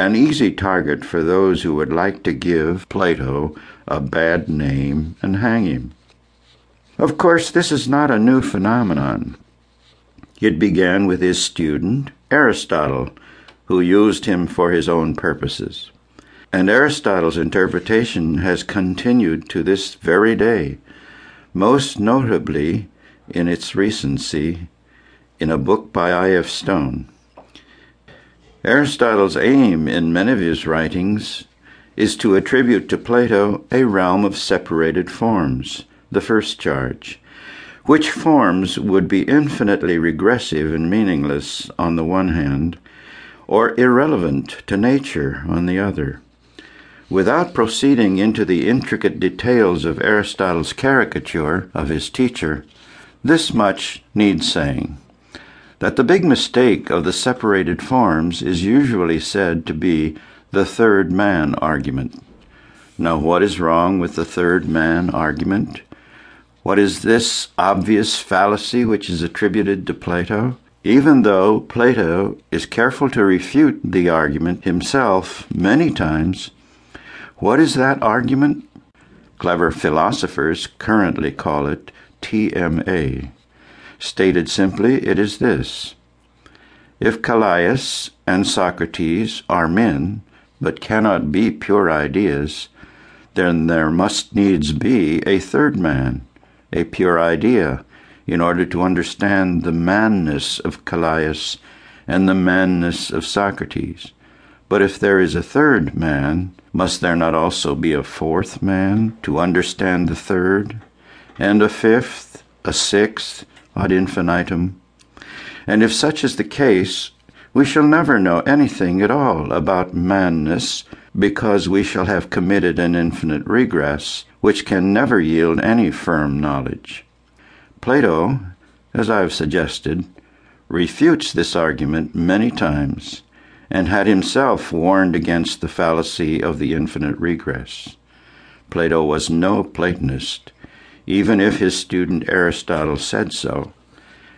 an easy target for those who would like to give Plato a bad name and hang him. Of course, this is not a new phenomenon. It began with his student, Aristotle, who used him for his own purposes. And Aristotle's interpretation has continued to this very day, most notably in its recency in a book by I.F. Stone. Aristotle's aim in many of his writings is to attribute to Plato a realm of separated forms, the first charge, which forms would be infinitely regressive and meaningless on the one hand, or irrelevant to nature on the other. Without proceeding into the intricate details of Aristotle's caricature of his teacher, this much needs saying that the big mistake of the separated forms is usually said to be the third man argument. Now, what is wrong with the third man argument? What is this obvious fallacy which is attributed to Plato? even though Plato is careful to refute the argument himself many times, what is that argument? Clever philosophers currently call it TMA. Stated simply, it is this If Callias and Socrates are men, but cannot be pure ideas, then there must needs be a third man, a pure idea in order to understand the manness of Callias and the manness of Socrates. But if there is a third man, must there not also be a fourth man to understand the third, and a fifth, a sixth, ad infinitum? And if such is the case, we shall never know anything at all about manness, because we shall have committed an infinite regress, which can never yield any firm knowledge. Plato, as I have suggested, refutes this argument many times and had himself warned against the fallacy of the infinite regress. Plato was no Platonist, even if his student Aristotle said so.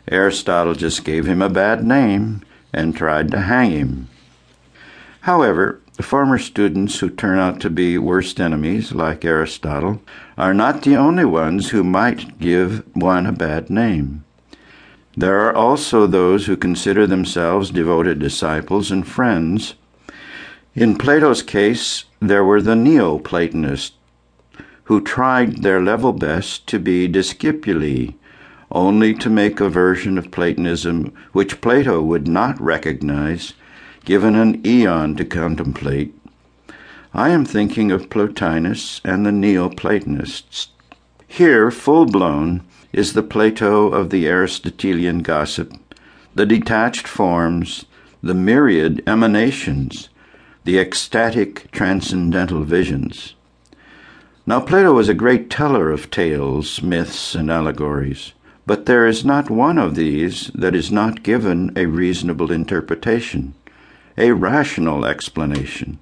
Aristotle just gave him a bad name and tried to hang him. However, the former students who turn out to be worst enemies, like Aristotle, are not the only ones who might give one a bad name. There are also those who consider themselves devoted disciples and friends. In Plato's case, there were the Neoplatonists, who tried their level best to be discipuli, only to make a version of Platonism which Plato would not recognize given an eon to contemplate, I am thinking of Plotinus and the Neoplatonists. Here, full blown, is the Plato of the Aristotelian gossip, the detached forms, the myriad emanations, the ecstatic transcendental visions. Now, Plato was a great teller of tales, myths, and allegories, but there is not one of these that is not given a reasonable interpretation a rational explanation,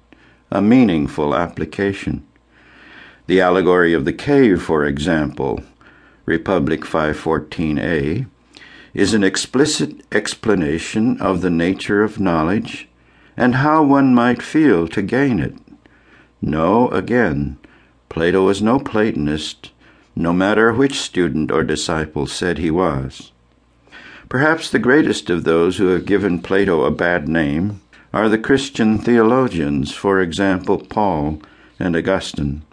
a meaningful application. The allegory of the cave, for example, Republic 514a, is an explicit explanation of the nature of knowledge and how one might feel to gain it. No, again, Plato was no Platonist, no matter which student or disciple said he was. Perhaps the greatest of those who have given Plato a bad name are the Christian theologians, for example, Paul and Augustine.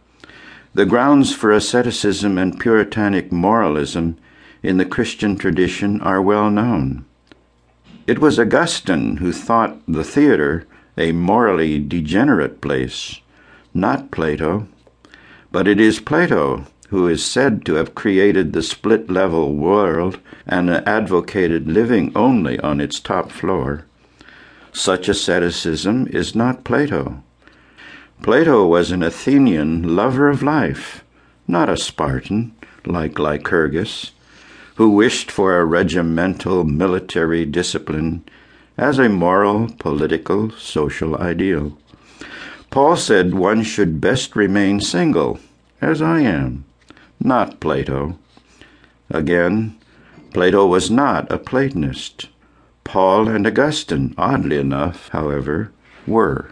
The grounds for asceticism and Puritanic moralism in the Christian tradition are well known. It was Augustine who thought the theater a morally degenerate place, not Plato. But it is Plato who is said to have created the split level world and advocated living only on its top floor. Such asceticism is not Plato. Plato was an Athenian lover of life, not a Spartan like Lycurgus, who wished for a regimental military discipline as a moral, political, social ideal. Paul said one should best remain single, as I am, not Plato. Again, Plato was not a Platonist. Paul and Augustine, oddly enough, however, were.